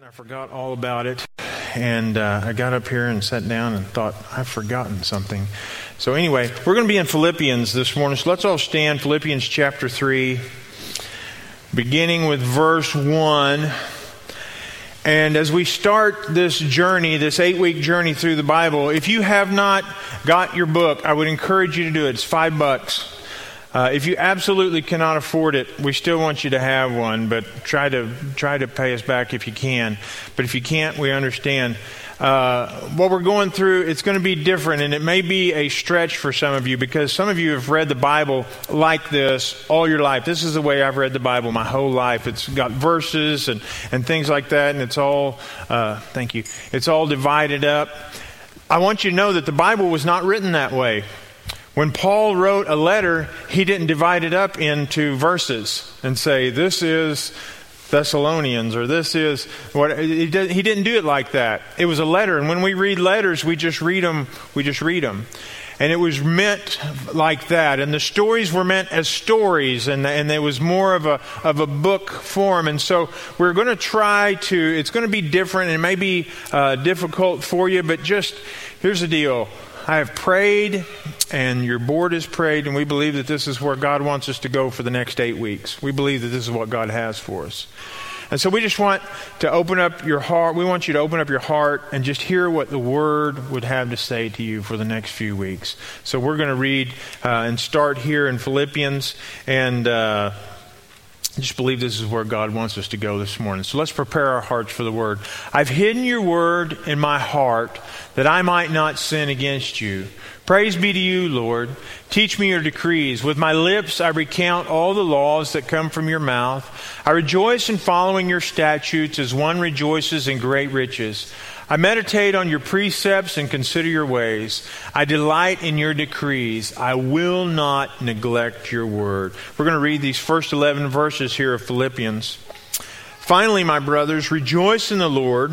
I forgot all about it. And uh, I got up here and sat down and thought, I've forgotten something. So, anyway, we're going to be in Philippians this morning. So, let's all stand. Philippians chapter 3, beginning with verse 1. And as we start this journey, this eight week journey through the Bible, if you have not got your book, I would encourage you to do it. It's five bucks. Uh, if you absolutely cannot afford it, we still want you to have one, but try to try to pay us back if you can. But if you can't, we understand. Uh, what we're going through, it's going to be different, and it may be a stretch for some of you because some of you have read the Bible like this all your life. This is the way I've read the Bible my whole life. It's got verses and, and things like that, and it's all, uh, thank you, it's all divided up. I want you to know that the Bible was not written that way. When Paul wrote a letter, he didn't divide it up into verses and say, this is Thessalonians or this is what he didn't do it like that. It was a letter, and when we read letters, we just read them. We just read them, and it was meant like that. And the stories were meant as stories, and and it was more of a of a book form. And so we're going to try to. It's going to be different, and it may be uh, difficult for you, but just here's the deal. I have prayed, and your board has prayed, and we believe that this is where God wants us to go for the next eight weeks. We believe that this is what God has for us. And so we just want to open up your heart. We want you to open up your heart and just hear what the Word would have to say to you for the next few weeks. So we're going to read uh, and start here in Philippians and. Uh, I just believe this is where God wants us to go this morning. So let's prepare our hearts for the word. I've hidden your word in my heart that I might not sin against you. Praise be to you, Lord. Teach me your decrees. With my lips I recount all the laws that come from your mouth. I rejoice in following your statutes as one rejoices in great riches. I meditate on your precepts and consider your ways. I delight in your decrees. I will not neglect your word. We're going to read these first 11 verses here of Philippians. Finally, my brothers, rejoice in the Lord.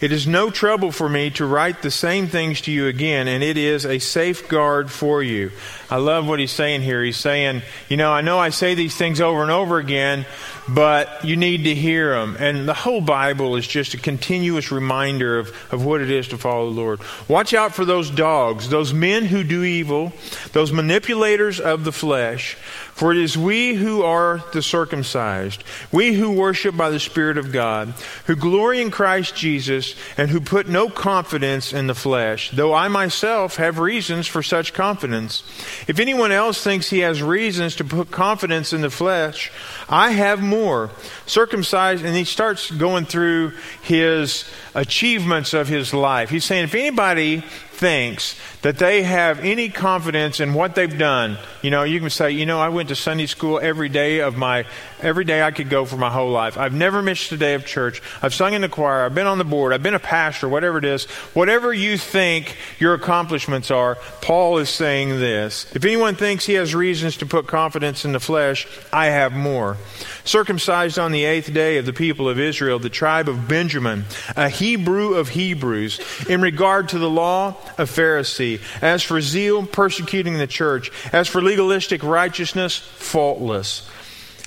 It is no trouble for me to write the same things to you again, and it is a safeguard for you. I love what he's saying here. He's saying, you know, I know I say these things over and over again, but you need to hear them. And the whole Bible is just a continuous reminder of, of what it is to follow the Lord. Watch out for those dogs, those men who do evil, those manipulators of the flesh. For it is we who are the circumcised, we who worship by the Spirit of God, who glory in Christ Jesus, and who put no confidence in the flesh, though I myself have reasons for such confidence. If anyone else thinks he has reasons to put confidence in the flesh, I have more. Circumcised, and he starts going through his achievements of his life. He's saying, if anybody thinks that they have any confidence in what they've done, you know, you can say, you know, I went to Sunday school every day of my, every day I could go for my whole life. I've never missed a day of church. I've sung in the choir. I've been on the board. I've been a pastor, whatever it is. Whatever you think your accomplishments are, Paul is saying this. If anyone thinks he has reasons to put confidence in the flesh, I have more. Circumcised on the eighth day of the people of Israel, the tribe of Benjamin, a Hebrew of Hebrews, in regard to the law, a Pharisee. As for zeal, persecuting the church. As for legalistic righteousness, faultless.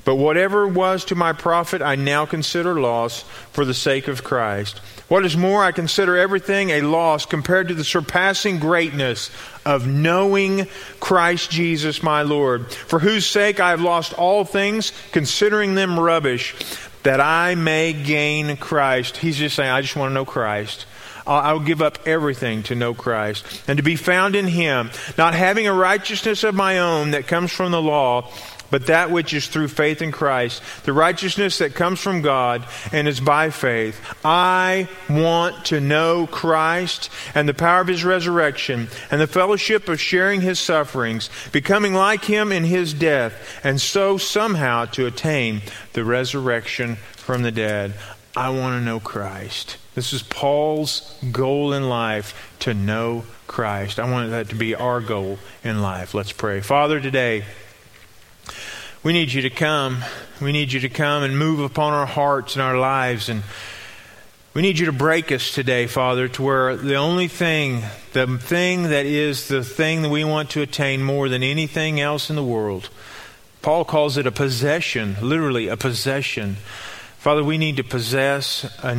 But whatever was to my profit, I now consider loss for the sake of Christ. What is more, I consider everything a loss compared to the surpassing greatness of knowing Christ Jesus my Lord, for whose sake I have lost all things, considering them rubbish, that I may gain Christ. He's just saying, I just want to know Christ. I'll give up everything to know Christ and to be found in Him, not having a righteousness of my own that comes from the law, but that which is through faith in Christ, the righteousness that comes from God and is by faith. I want to know Christ and the power of His resurrection and the fellowship of sharing His sufferings, becoming like Him in His death, and so somehow to attain the resurrection from the dead. I want to know Christ. This is Paul's goal in life to know Christ. I want that to be our goal in life. Let's pray. Father, today, we need you to come. We need you to come and move upon our hearts and our lives. And we need you to break us today, Father, to where the only thing, the thing that is the thing that we want to attain more than anything else in the world, Paul calls it a possession, literally a possession Father, we need to possess a,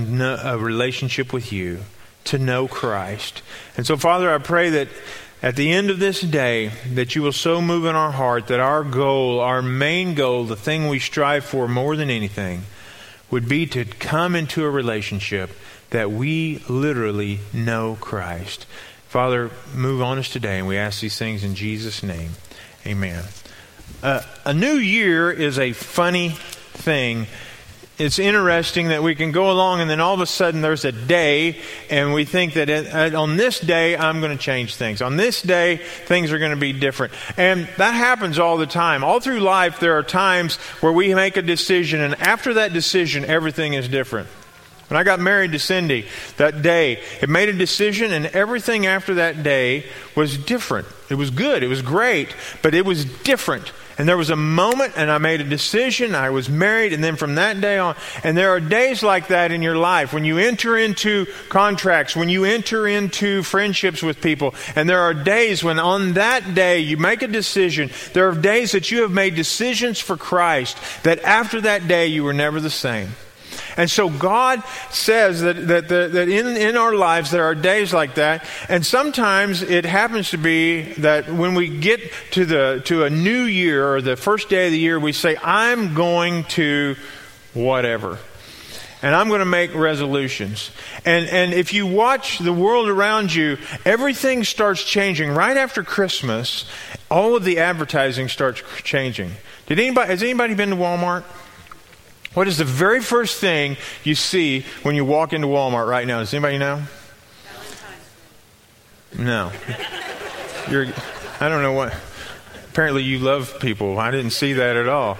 a relationship with you, to know Christ. And so, Father, I pray that at the end of this day, that you will so move in our heart that our goal, our main goal, the thing we strive for more than anything, would be to come into a relationship that we literally know Christ. Father, move on us today, and we ask these things in Jesus' name. Amen. Uh, a new year is a funny thing it's interesting that we can go along and then all of a sudden there's a day and we think that it, uh, on this day I'm going to change things. On this day things are going to be different. And that happens all the time. All through life there are times where we make a decision and after that decision everything is different. When I got married to Cindy that day, it made a decision and everything after that day was different. It was good. It was great, but it was different. And there was a moment, and I made a decision. I was married, and then from that day on, and there are days like that in your life when you enter into contracts, when you enter into friendships with people, and there are days when on that day you make a decision. There are days that you have made decisions for Christ that after that day you were never the same. And so God says that, that, that, that, in, in our lives there are days like that. And sometimes it happens to be that when we get to, the, to a new year or the first day of the year, we say, I'm going to whatever. And I'm going to make resolutions. And, and if you watch the world around you, everything starts changing. Right after Christmas, all of the advertising starts changing. Did anybody, has anybody been to Walmart? What is the very first thing you see when you walk into Walmart right now? Does anybody know? No. You're, I don't know what. Apparently, you love people. I didn't see that at all.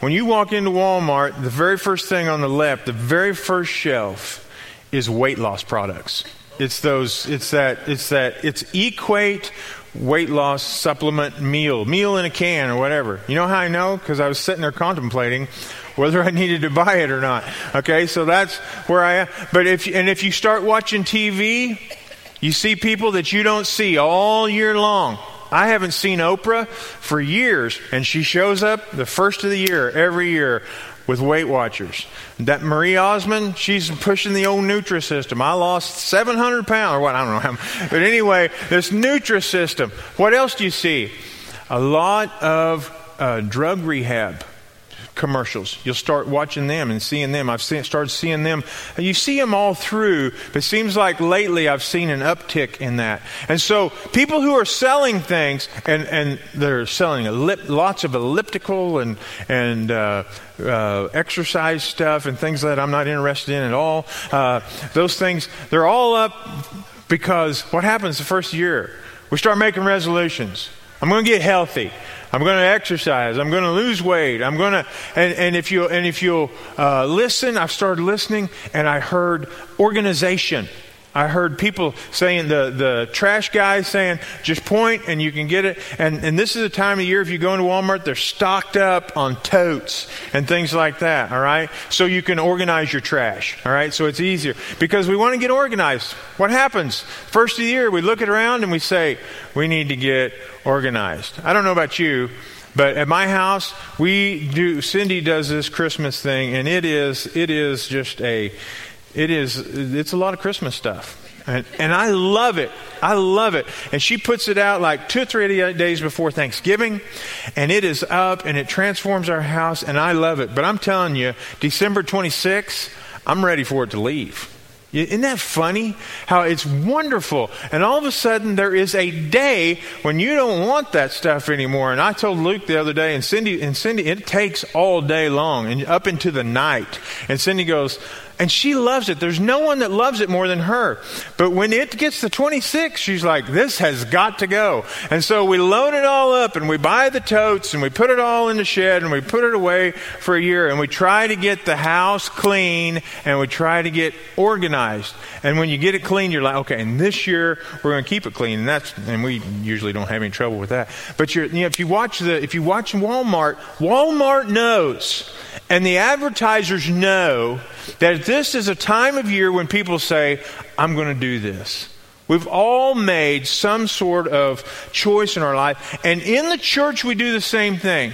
When you walk into Walmart, the very first thing on the left, the very first shelf, is weight loss products. It's those. It's that. It's that. It's equate weight loss supplement meal, meal in a can or whatever. You know how I know? Because I was sitting there contemplating whether I needed to buy it or not. Okay, so that's where I am. But if and if you start watching TV, you see people that you don't see all year long. I haven't seen Oprah for years, and she shows up the first of the year every year with Weight Watchers. That Marie Osmond, she's pushing the old Nutrisystem. I lost 700 pounds, or what, I don't know how. But anyway, this Nutrisystem. What else do you see? A lot of uh, drug rehab commercials. You'll start watching them and seeing them. I've seen, started seeing them. You see them all through, but it seems like lately I've seen an uptick in that. And so people who are selling things, and, and they're selling ellip, lots of elliptical and, and uh, uh, exercise stuff and things that I'm not interested in at all. Uh, those things, they're all up because what happens the first year? We start making resolutions. I'm going to get healthy. I'm going to exercise. I'm going to lose weight. I'm going to, and, and if you and if you'll uh, listen, I've started listening, and I heard organization. I heard people saying the, the trash guy saying just point and you can get it. And, and this is the time of year if you go into Walmart, they're stocked up on totes and things like that. All right. So you can organize your trash. All right. So it's easier because we want to get organized. What happens? First of the year, we look it around and we say, we need to get organized. I don't know about you. But at my house, we do. Cindy does this Christmas thing, and it is it is just a it is, it's a lot of Christmas stuff. And, and, I love it. I love it. And she puts it out like two or three days before Thanksgiving, and it is up and it transforms our house, and I love it. But I'm telling you, December 26th, I'm ready for it to leave. Isn't that funny? How it's wonderful. And all of a sudden, there is a day when you don't want that stuff anymore. And I told Luke the other day, and Cindy, and Cindy, it takes all day long and up into the night. And Cindy goes, and she loves it. There's no one that loves it more than her. But when it gets to 26, she's like, this has got to go. And so we load it all up and we buy the totes and we put it all in the shed and we put it away for a year and we try to get the house clean and we try to get organized. And when you get it clean, you're like, okay, and this year we're going to keep it clean. And that's, and we usually don't have any trouble with that. But you're, you know, if you watch the, if you watch Walmart, Walmart knows and the advertisers know that this is a time of year when people say, I'm going to do this. We've all made some sort of choice in our life. And in the church, we do the same thing.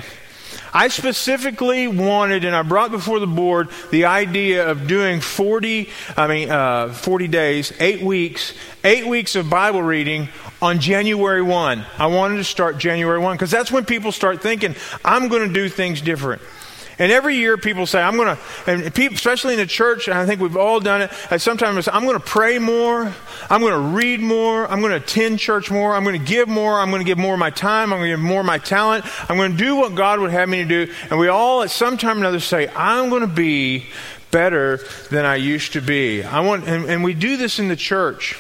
I specifically wanted, and I brought before the board the idea of doing 40, I mean, uh, 40 days, eight weeks, eight weeks of Bible reading on January 1. I wanted to start January 1 because that's when people start thinking, I'm going to do things different. And every year people say, I'm going to, and people, especially in the church, and I think we've all done it, and sometimes I'm going to pray more, I'm going to read more, I'm going to attend church more, I'm going to give more, I'm going to give more of my time, I'm going to give more of my talent, I'm going to do what God would have me to do. And we all at some time or another say, I'm going to be better than I used to be. I want, and, and we do this in the church.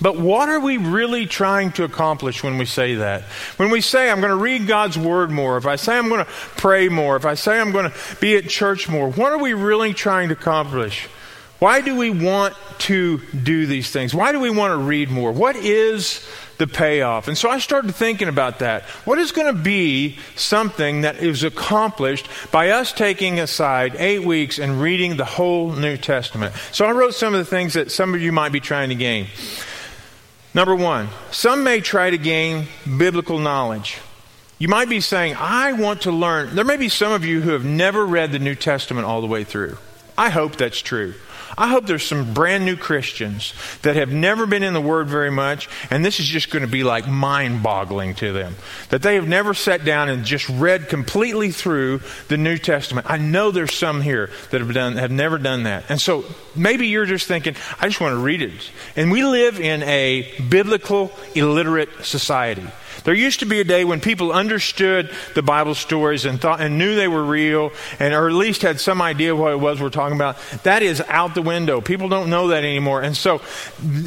But what are we really trying to accomplish when we say that? When we say, I'm going to read God's Word more, if I say I'm going to pray more, if I say I'm going to be at church more, what are we really trying to accomplish? Why do we want to do these things? Why do we want to read more? What is the payoff? And so I started thinking about that. What is going to be something that is accomplished by us taking aside eight weeks and reading the whole New Testament? So I wrote some of the things that some of you might be trying to gain. Number one, some may try to gain biblical knowledge. You might be saying, I want to learn. There may be some of you who have never read the New Testament all the way through. I hope that's true. I hope there's some brand new Christians that have never been in the Word very much, and this is just going to be like mind boggling to them. That they have never sat down and just read completely through the New Testament. I know there's some here that have, done, have never done that. And so maybe you're just thinking, I just want to read it. And we live in a biblical, illiterate society. There used to be a day when people understood the Bible stories and thought and knew they were real, and or at least had some idea what it was we're talking about. That is out the window. People don't know that anymore, and so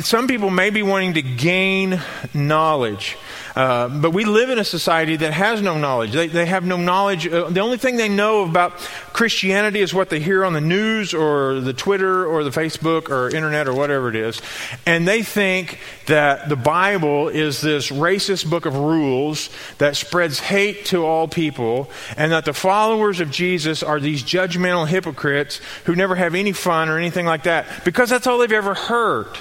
some people may be wanting to gain knowledge. Uh, but we live in a society that has no knowledge. They, they have no knowledge. Uh, the only thing they know about Christianity is what they hear on the news or the Twitter or the Facebook or internet or whatever it is. And they think that the Bible is this racist book of rules that spreads hate to all people, and that the followers of Jesus are these judgmental hypocrites who never have any fun or anything like that because that's all they've ever heard.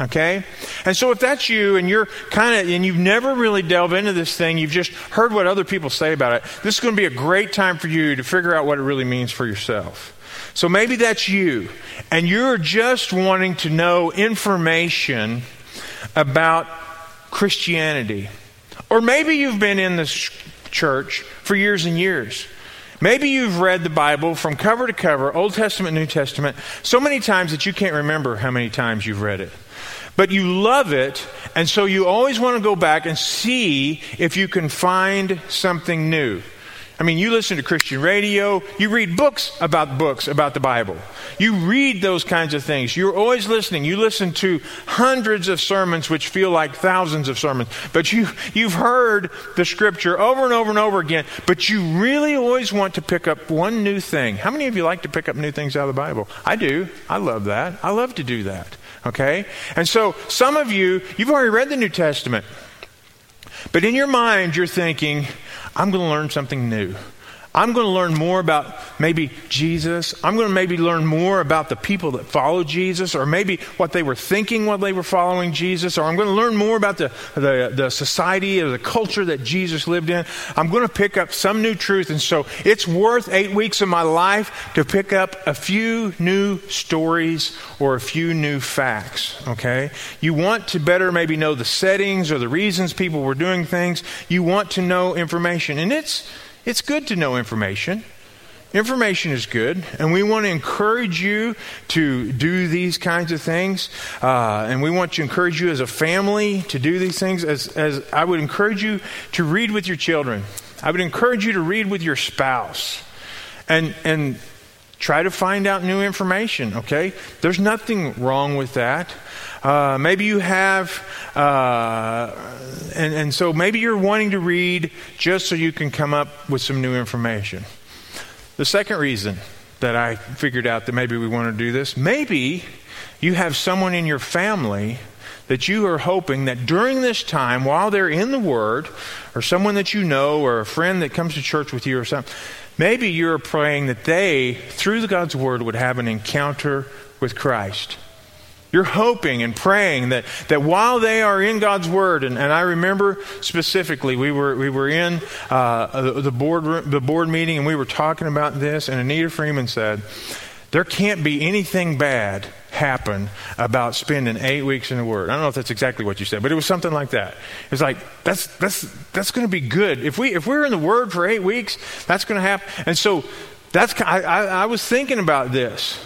Okay? And so if that's you and you're kind of, and you've never really delved into this thing, you've just heard what other people say about it, this is going to be a great time for you to figure out what it really means for yourself. So maybe that's you, and you're just wanting to know information about Christianity. Or maybe you've been in this church for years and years. Maybe you've read the Bible from cover to cover, Old Testament, New Testament, so many times that you can't remember how many times you've read it. But you love it, and so you always want to go back and see if you can find something new. I mean, you listen to Christian radio, you read books about books about the Bible. You read those kinds of things. You're always listening. You listen to hundreds of sermons which feel like thousands of sermons. But you you've heard the scripture over and over and over again, but you really always want to pick up one new thing. How many of you like to pick up new things out of the Bible? I do. I love that. I love to do that. Okay? And so some of you, you've already read the New Testament. But in your mind, you're thinking, I'm going to learn something new. I'm going to learn more about maybe Jesus. I'm going to maybe learn more about the people that follow Jesus, or maybe what they were thinking while they were following Jesus, or I'm going to learn more about the, the, the society or the culture that Jesus lived in. I'm going to pick up some new truth. And so it's worth eight weeks of my life to pick up a few new stories or a few new facts. Okay? You want to better maybe know the settings or the reasons people were doing things. You want to know information. And it's it's good to know information. Information is good, and we want to encourage you to do these kinds of things. Uh, and we want to encourage you as a family to do these things. As, as I would encourage you to read with your children, I would encourage you to read with your spouse, and and try to find out new information. Okay, there's nothing wrong with that. Uh, maybe you have, uh, and, and so maybe you're wanting to read just so you can come up with some new information. The second reason that I figured out that maybe we want to do this, maybe you have someone in your family that you are hoping that during this time, while they're in the Word, or someone that you know, or a friend that comes to church with you, or something, maybe you're praying that they, through God's Word, would have an encounter with Christ. You're hoping and praying that, that while they are in God's Word, and, and I remember specifically, we were, we were in uh, the, board, the board meeting and we were talking about this, and Anita Freeman said, There can't be anything bad happen about spending eight weeks in the Word. I don't know if that's exactly what you said, but it was something like that. It's like, that's, that's, that's going to be good. If, we, if we're in the Word for eight weeks, that's going to happen. And so that's, I, I, I was thinking about this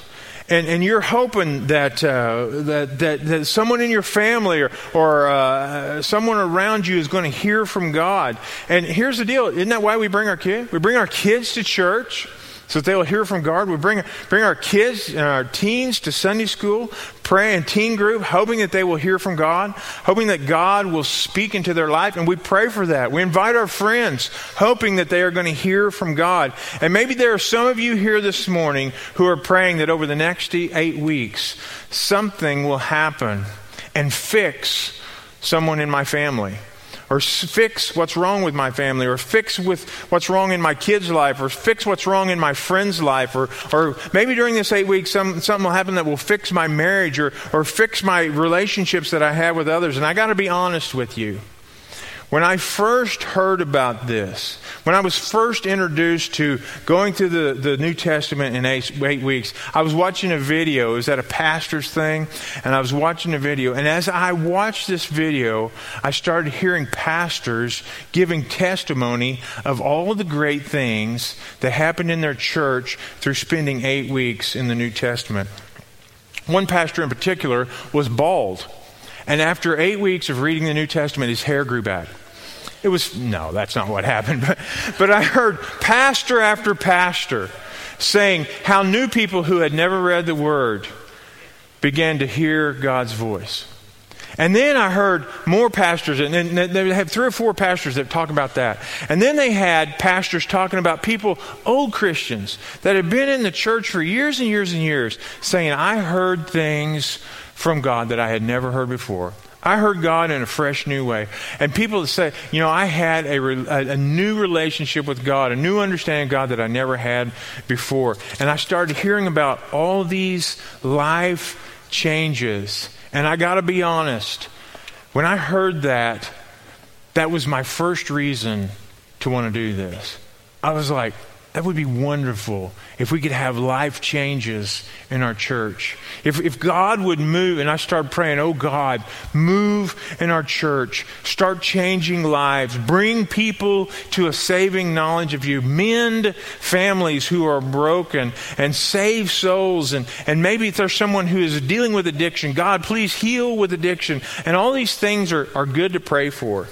and, and you're hoping that, uh, that, that, that, someone in your family or, or uh, someone around you is going to hear from God. And here's the deal isn't that why we bring our kids? We bring our kids to church so that they will hear from God. We bring, bring our kids and our teens to Sunday school, pray in teen group, hoping that they will hear from God, hoping that God will speak into their life, and we pray for that. We invite our friends, hoping that they are going to hear from God. And maybe there are some of you here this morning who are praying that over the next eight weeks, something will happen and fix someone in my family or fix what's wrong with my family, or fix with what's wrong in my kid's life, or fix what's wrong in my friend's life, or, or maybe during this eight weeks some, something will happen that will fix my marriage or, or fix my relationships that I have with others. And I got to be honest with you. When I first heard about this, when I was first introduced to going through the, the New Testament in eight, eight weeks, I was watching a video. It was at a pastor's thing, and I was watching a video. And as I watched this video, I started hearing pastors giving testimony of all the great things that happened in their church through spending eight weeks in the New Testament. One pastor in particular was bald. And after eight weeks of reading the New Testament, his hair grew back. It was, no, that's not what happened. But, but I heard pastor after pastor saying how new people who had never read the Word began to hear God's voice. And then I heard more pastors, and then they have three or four pastors that talk about that. And then they had pastors talking about people, old Christians, that had been in the church for years and years and years, saying, I heard things from God that I had never heard before. I heard God in a fresh new way. And people say, you know, I had a, a, a, new relationship with God, a new understanding of God that I never had before. And I started hearing about all these life changes. And I got to be honest, when I heard that, that was my first reason to want to do this. I was like, that would be wonderful if we could have life changes in our church. If, if God would move, and I start praying, oh God, move in our church, start changing lives, bring people to a saving knowledge of you, mend families who are broken, and save souls. And, and maybe if there's someone who is dealing with addiction, God, please heal with addiction. And all these things are, are good to pray for.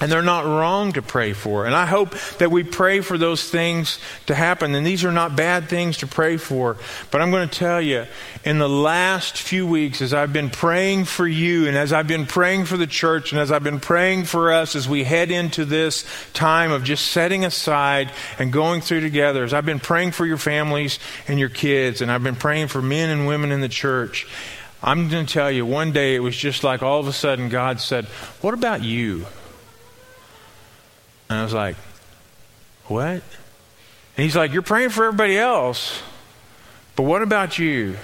And they're not wrong to pray for. And I hope that we pray for those things to happen. And these are not bad things to pray for. But I'm going to tell you, in the last few weeks, as I've been praying for you, and as I've been praying for the church, and as I've been praying for us as we head into this time of just setting aside and going through together, as I've been praying for your families and your kids, and I've been praying for men and women in the church, I'm going to tell you, one day it was just like all of a sudden God said, What about you? And I was like, What? And he's like, You're praying for everybody else, but what about you?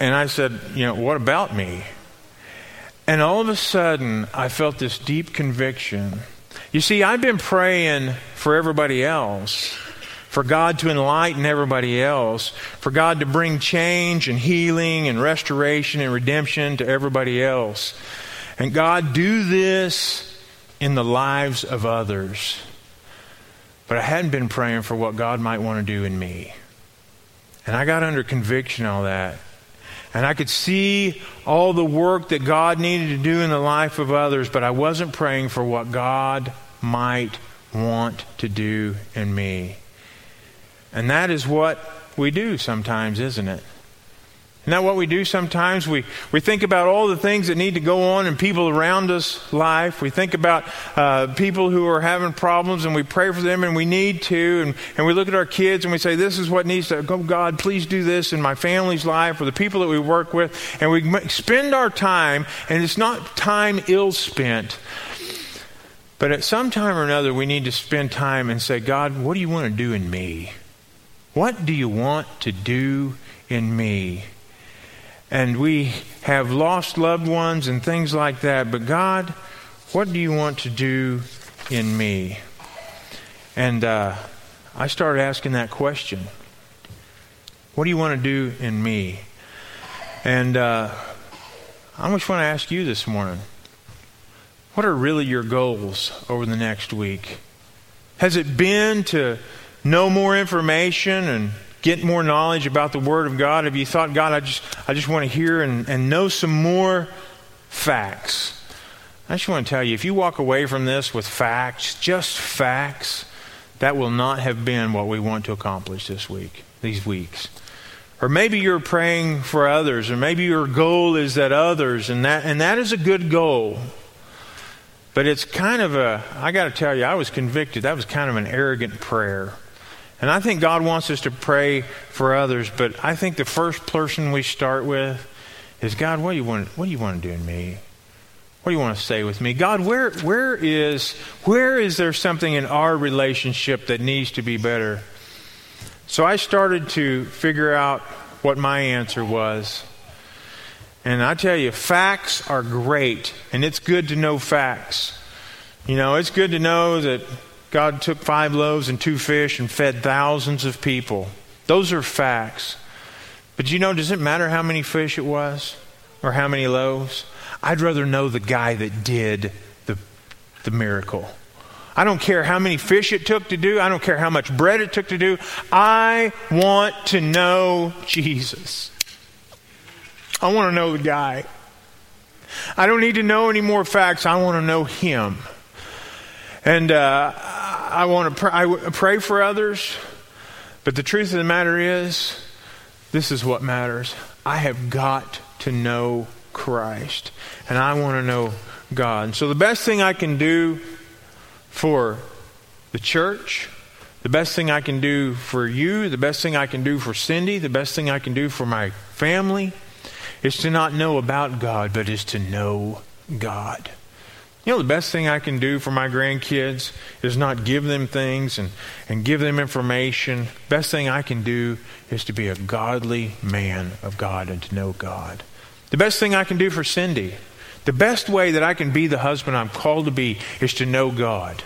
And I said, You know, what about me? And all of a sudden, I felt this deep conviction. You see, I've been praying for everybody else, for God to enlighten everybody else, for God to bring change and healing and restoration and redemption to everybody else. And God, do this in the lives of others. But I hadn't been praying for what God might want to do in me. And I got under conviction all that. And I could see all the work that God needed to do in the life of others, but I wasn't praying for what God might want to do in me. And that is what we do sometimes, isn't it? Isn't that what we do sometimes? We, we think about all the things that need to go on in people around us' life. We think about uh, people who are having problems and we pray for them and we need to. And, and we look at our kids and we say, This is what needs to go. Oh, God, please do this in my family's life or the people that we work with. And we spend our time, and it's not time ill spent. But at some time or another, we need to spend time and say, God, what do you want to do in me? What do you want to do in me? And we have lost loved ones and things like that. But God, what do you want to do in me? And uh, I started asking that question. What do you want to do in me? And uh, I just want to ask you this morning what are really your goals over the next week? Has it been to know more information and get more knowledge about the Word of God? Have you thought, God, I just, I just want to hear and, and know some more facts? I just want to tell you if you walk away from this with facts, just facts, that will not have been what we want to accomplish this week, these weeks. Or maybe you're praying for others, or maybe your goal is that others, and that, and that is a good goal. But it's kind of a, I got to tell you, I was convicted. That was kind of an arrogant prayer. And I think God wants us to pray for others, but I think the first person we start with is God, what do you want, what do, you want to do in me? What do you want to say with me? God, where, where, is, where is there something in our relationship that needs to be better? So I started to figure out what my answer was. And I tell you, facts are great, and it's good to know facts. You know, it's good to know that God took five loaves and two fish and fed thousands of people. Those are facts. But you know, does it matter how many fish it was or how many loaves? I'd rather know the guy that did the, the miracle. I don't care how many fish it took to do. I don't care how much bread it took to do. I want to know Jesus. I want to know the guy. I don't need to know any more facts. I want to know him. And uh, I want to pray, I pray for others. But the truth of the matter is, this is what matters. I have got to know Christ. And I want to know God. And so the best thing I can do for the church, the best thing I can do for you, the best thing I can do for Cindy, the best thing I can do for my family is to not know about God, but is to know God. You know, the best thing I can do for my grandkids is not give them things and, and give them information. Best thing I can do is to be a godly man of God and to know God. The best thing I can do for Cindy the best way that I can be the husband I'm called to be is to know God.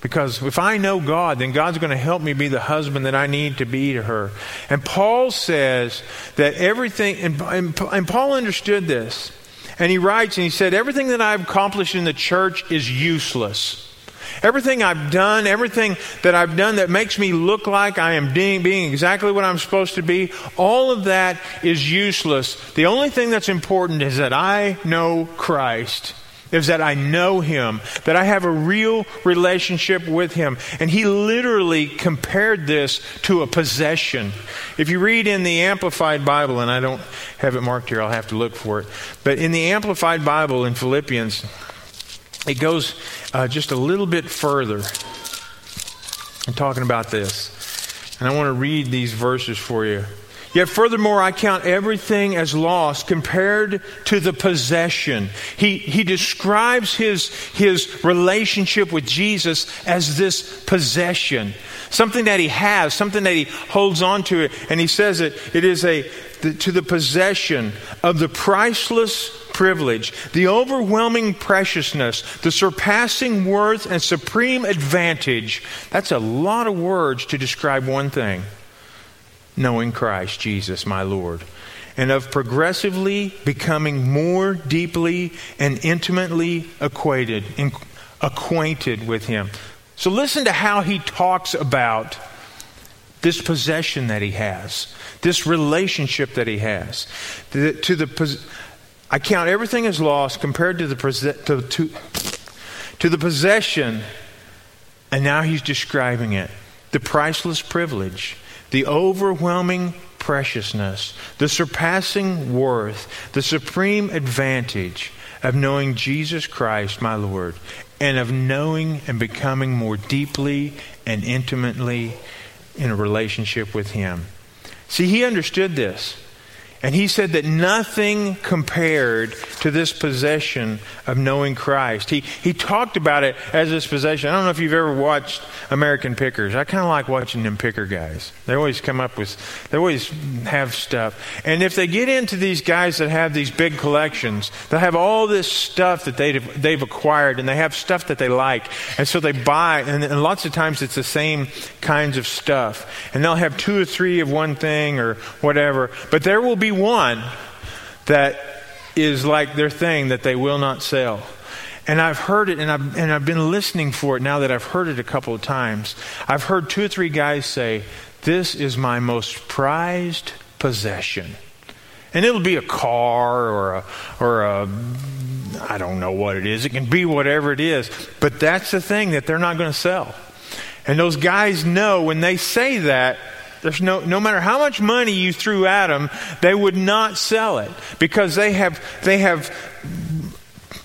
Because if I know God, then God's going to help me be the husband that I need to be to her. And Paul says that everything, and, and, and Paul understood this. And he writes and he said, Everything that I've accomplished in the church is useless. Everything I've done, everything that I've done that makes me look like I am being, being exactly what I'm supposed to be, all of that is useless. The only thing that's important is that I know Christ is that I know him, that I have a real relationship with him. And he literally compared this to a possession. If you read in the Amplified Bible, and I don't have it marked here, I'll have to look for it, but in the Amplified Bible in Philippians, it goes uh, just a little bit further in talking about this. And I want to read these verses for you. Yet furthermore, I count everything as lost compared to the possession. He, he describes his, his relationship with Jesus as this possession. Something that he has, something that he holds on to. And he says it, it is a, the, to the possession of the priceless privilege, the overwhelming preciousness, the surpassing worth and supreme advantage. That's a lot of words to describe one thing knowing Christ Jesus, my Lord. And of progressively becoming more deeply and intimately acquainted, acquainted with Him. So listen to how he talks about this possession that he has, this relationship that he has. To the, to the I count everything as loss compared to the, to, to, to the possession, and now he's describing it the priceless privilege, the overwhelming preciousness, the surpassing worth, the supreme advantage of knowing Jesus Christ, my Lord, and of knowing and becoming more deeply and intimately in a relationship with Him. See, he understood this. And he said that nothing compared to this possession of knowing Christ. He, he talked about it as this possession. I don't know if you've ever watched American Pickers. I kind of like watching them picker guys. They always come up with, they always have stuff. And if they get into these guys that have these big collections, they have all this stuff that they've, they've acquired and they have stuff that they like. And so they buy, and, and lots of times it's the same kinds of stuff. And they'll have two or three of one thing or whatever. But there will be one that is like their thing that they will not sell. And I've heard it and I've, and I've been listening for it now that I've heard it a couple of times. I've heard two or three guys say, This is my most prized possession. And it'll be a car or a, or a, I don't know what it is. It can be whatever it is. But that's the thing that they're not going to sell. And those guys know when they say that, there's no, no matter how much money you threw at them, they would not sell it because they have, they have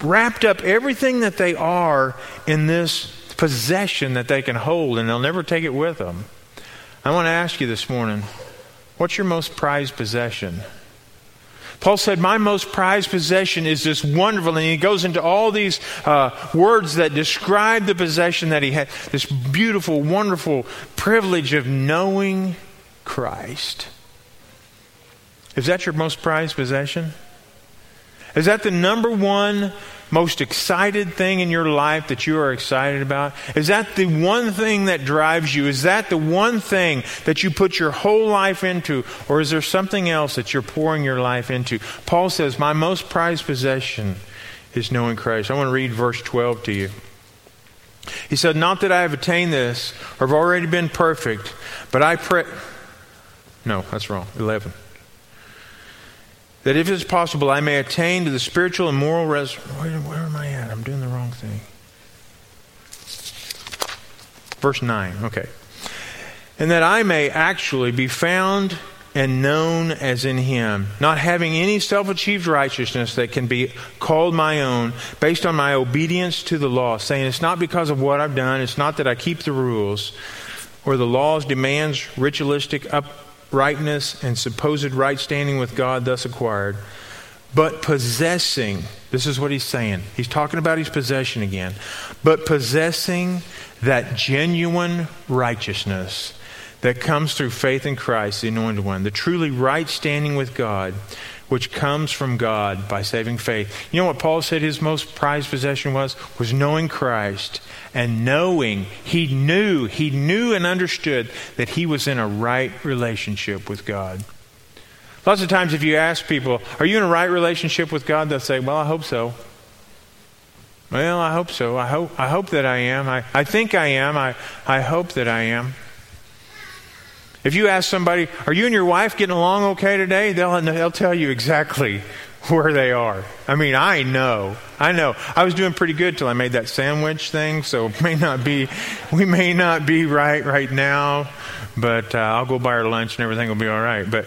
wrapped up everything that they are in this possession that they can hold and they'll never take it with them. I want to ask you this morning what's your most prized possession? Paul said, My most prized possession is this wonderful. And he goes into all these uh, words that describe the possession that he had this beautiful, wonderful privilege of knowing Christ. Is that your most prized possession? Is that the number one most excited thing in your life that you are excited about? Is that the one thing that drives you? Is that the one thing that you put your whole life into? Or is there something else that you're pouring your life into? Paul says, My most prized possession is knowing Christ. I want to read verse 12 to you. He said, Not that I have attained this or have already been perfect, but I pray. No, that's wrong. 11 that if it's possible, I may attain to the spiritual and moral res. Where, where am I at? I'm doing the wrong thing. Verse 9, okay. And that I may actually be found and known as in Him, not having any self achieved righteousness that can be called my own, based on my obedience to the law, saying it's not because of what I've done, it's not that I keep the rules or the law's demands ritualistic up rightness and supposed right standing with God thus acquired, but possessing, this is what he's saying. He's talking about his possession again, but possessing that genuine righteousness that comes through faith in Christ, the anointed one, the truly right standing with God, which comes from God by saving faith. You know what Paul said his most prized possession was? Was knowing Christ and knowing, he knew, he knew and understood that he was in a right relationship with God. Lots of times, if you ask people, Are you in a right relationship with God? they'll say, Well, I hope so. Well, I hope so. I hope, I hope that I am. I, I think I am. I, I hope that I am. If you ask somebody, Are you and your wife getting along okay today? They'll, they'll tell you exactly where they are. I mean, I know. I know. I was doing pretty good till I made that sandwich thing, so may not be, we may not be right right now, but uh, I'll go buy her lunch and everything will be all right. But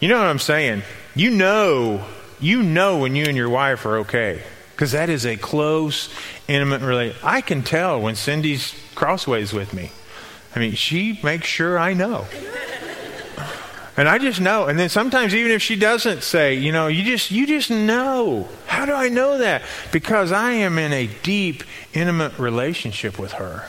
you know what I'm saying? You know, you know when you and your wife are okay, because that is a close, intimate relationship. I can tell when Cindy's crossways with me. I mean, she makes sure I know. And I just know. And then sometimes even if she doesn't say, you know, you just you just know. How do I know that? Because I am in a deep, intimate relationship with her.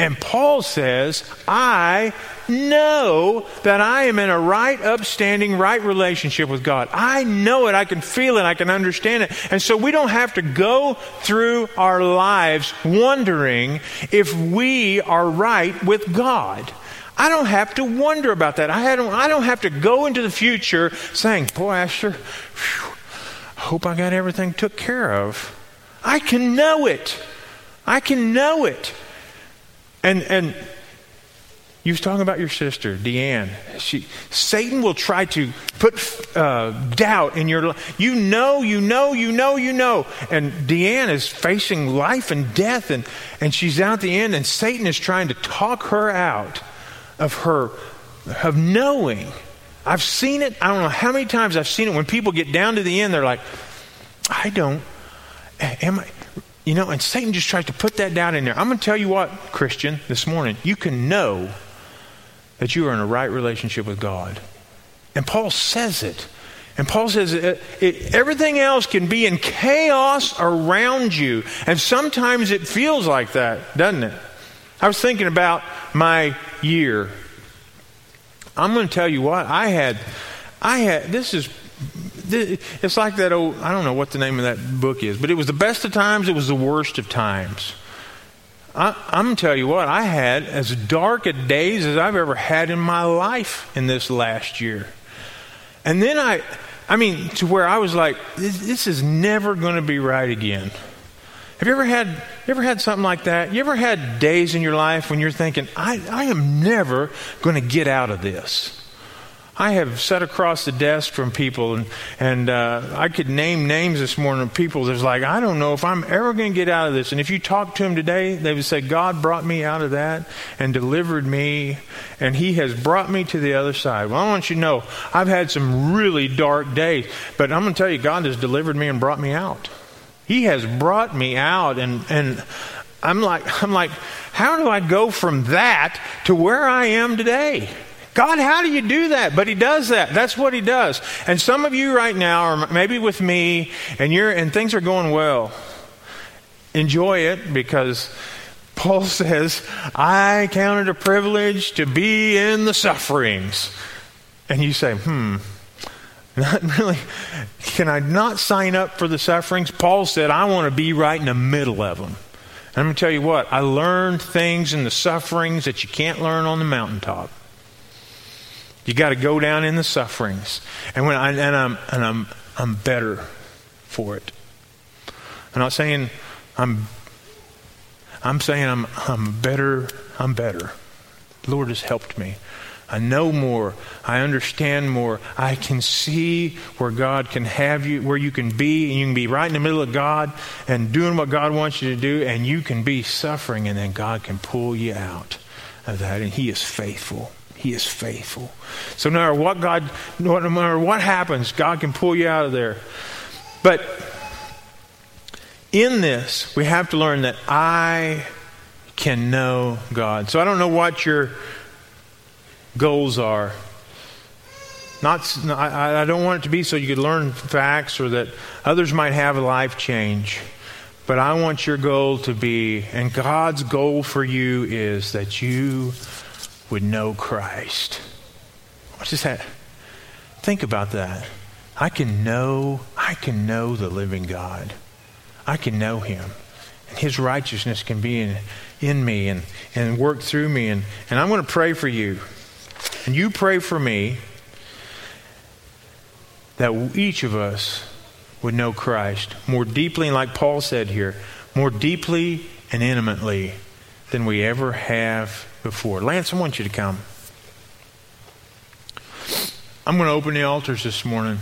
And Paul says, I know that I am in a right, upstanding, right relationship with God. I know it. I can feel it. I can understand it. And so we don't have to go through our lives wondering if we are right with God. I don't have to wonder about that. I don't, I don't have to go into the future saying, Boy, I sure whew, hope I got everything took care of. I can know it. I can know it. And, and you was talking about your sister, Deanne. She, Satan will try to put uh, doubt in your life. You know, you know, you know, you know. And Deanne is facing life and death, and, and she's out at the end, and Satan is trying to talk her out of her, of knowing. I've seen it. I don't know how many times I've seen it. When people get down to the end, they're like, I don't. Am I? You know, and Satan just tries to put that down in there. I'm going to tell you what, Christian, this morning, you can know that you are in a right relationship with God. And Paul says it. And Paul says it, it, everything else can be in chaos around you. And sometimes it feels like that, doesn't it? I was thinking about my year. I'm going to tell you what, I had, I had, this is, it's like that old, I don't know what the name of that book is, but it was the best of times, it was the worst of times. I, am going to tell you what, I had as dark a days as I've ever had in my life in this last year. And then I, I mean, to where I was like, this, this is never going to be right again. Have you ever had you ever had something like that? You ever had days in your life when you're thinking, I, I am never going to get out of this? I have sat across the desk from people, and, and uh, I could name names this morning of people that's like, I don't know if I'm ever going to get out of this. And if you talk to them today, they would say, God brought me out of that and delivered me, and He has brought me to the other side. Well, I want you to know, I've had some really dark days, but I'm going to tell you, God has delivered me and brought me out. He has brought me out, and, and I'm like, I'm like, how do I go from that to where I am today? God, how do you do that? But He does that. That's what He does. And some of you right now, or maybe with me, and you're and things are going well. Enjoy it because Paul says, I count it a privilege to be in the sufferings. And you say, hmm, not really. Can I not sign up for the sufferings? Paul said, I want to be right in the middle of them. And I'm going to tell you what, I learned things in the sufferings that you can't learn on the mountaintop. You got to go down in the sufferings, and when I, and I'm and I'm I'm better for it. I'm not saying I'm. I'm saying I'm I'm better. I'm better. The Lord has helped me. I know more. I understand more. I can see where God can have you, where you can be, and you can be right in the middle of God and doing what God wants you to do, and you can be suffering, and then God can pull you out of that, and He is faithful. He is faithful. So no matter what God, no matter what happens, God can pull you out of there. But in this, we have to learn that I can know God. So I don't know what your goals are. Not, I, don't want it to be so you could learn facts or that others might have a life change. But I want your goal to be, and God's goal for you is that you would know Christ. What is that? Think about that. I can know, I can know the living God. I can know him. And his righteousness can be in, in me and, and work through me. And, and I'm going to pray for you. And you pray for me that each of us would know Christ more deeply, and like Paul said here, more deeply and intimately than we ever have before. Lance, I want you to come. I'm going to open the altars this morning.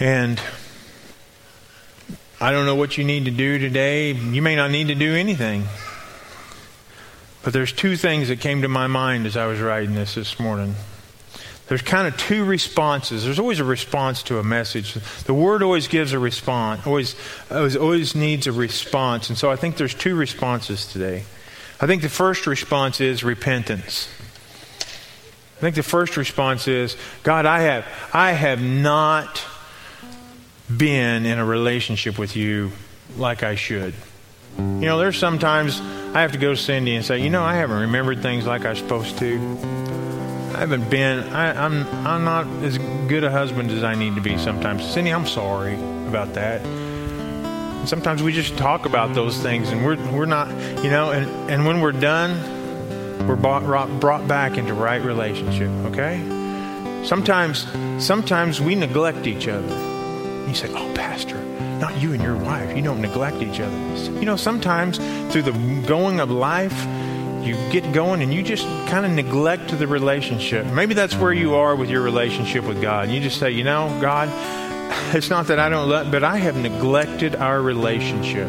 And I don't know what you need to do today. You may not need to do anything. But there's two things that came to my mind as I was writing this this morning. There's kind of two responses. There's always a response to a message. The word always gives a response, always, always, always needs a response. And so I think there's two responses today. I think the first response is repentance. I think the first response is, God, I have, I have not been in a relationship with you like I should. You know, there's sometimes I have to go to Cindy and say, you know, I haven't remembered things like I'm supposed to. I haven't been. I, am I'm, I'm not as good a husband as I need to be sometimes. Cindy, I'm sorry about that sometimes we just talk about those things and we're, we're not, you know, and, and when we're done, we're brought, brought back into right relationship, okay? Sometimes, sometimes we neglect each other. You say, oh, Pastor, not you and your wife. You don't neglect each other. You know, sometimes through the going of life, you get going and you just kind of neglect the relationship. Maybe that's where you are with your relationship with God. You just say, you know, God, it's not that I don't love, but I have neglected our relationship.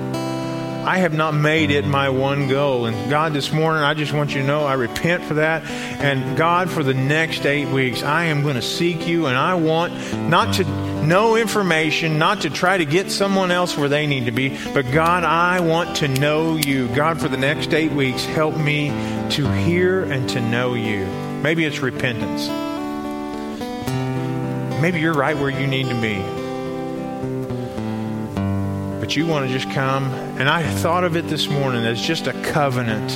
I have not made it my one goal. And God, this morning, I just want you to know I repent for that. And God, for the next eight weeks, I am going to seek you and I want not to know information, not to try to get someone else where they need to be, but God, I want to know you. God, for the next eight weeks, help me to hear and to know you. Maybe it's repentance. maybe you're right where you need to be. But you want to just come. And I thought of it this morning as just a covenant.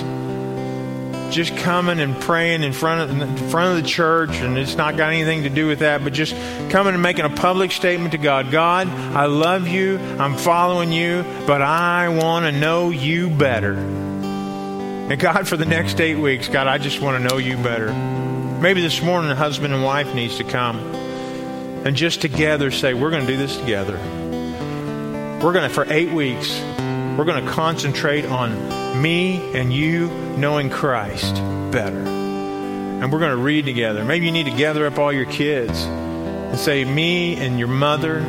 Just coming and praying in front of in front of the church, and it's not got anything to do with that, but just coming and making a public statement to God. God, I love you, I'm following you, but I want to know you better. And God, for the next eight weeks, God, I just want to know you better. Maybe this morning a husband and wife needs to come and just together say, we're going to do this together. We're going to, for eight weeks, we're going to concentrate on me and you knowing Christ better. And we're going to read together. Maybe you need to gather up all your kids and say, me and your mother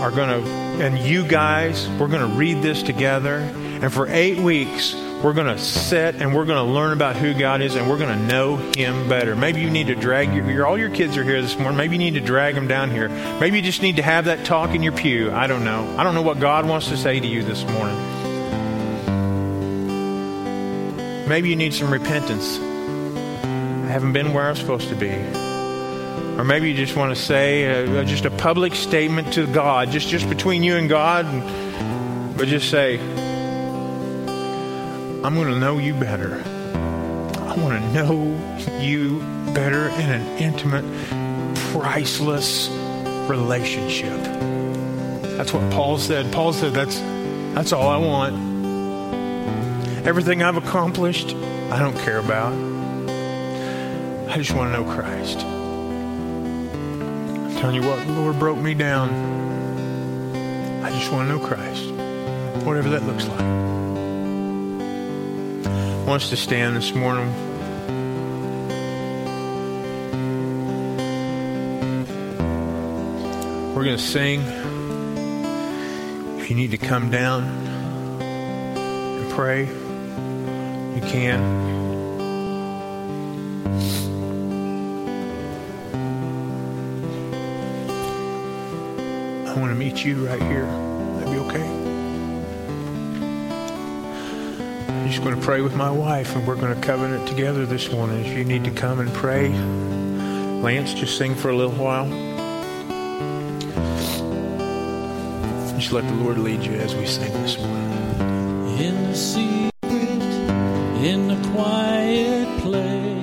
are going to, and you guys, we're going to read this together. And for eight weeks, we're going to sit and we're going to learn about who God is and we're going to know Him better. Maybe you need to drag your, your, all your kids are here this morning. Maybe you need to drag them down here. Maybe you just need to have that talk in your pew. I don't know. I don't know what God wants to say to you this morning. Maybe you need some repentance. I haven't been where I'm supposed to be. Or maybe you just want to say uh, just a public statement to God, just, just between you and God, but just say, I'm going to know you better. I want to know you better in an intimate, priceless relationship. That's what Paul said. Paul said, That's, that's all I want. Everything I've accomplished, I don't care about. I just want to know Christ. I'm telling you what, the Lord broke me down. I just want to know Christ, whatever that looks like wants to stand this morning. We're going to sing. If you need to come down and pray, you can. I want to meet you right here. Just going to pray with my wife, and we're going to covenant together this morning. If you need to come and pray, Lance, just sing for a little while. Just let the Lord lead you as we sing this morning. In the secret, in the quiet place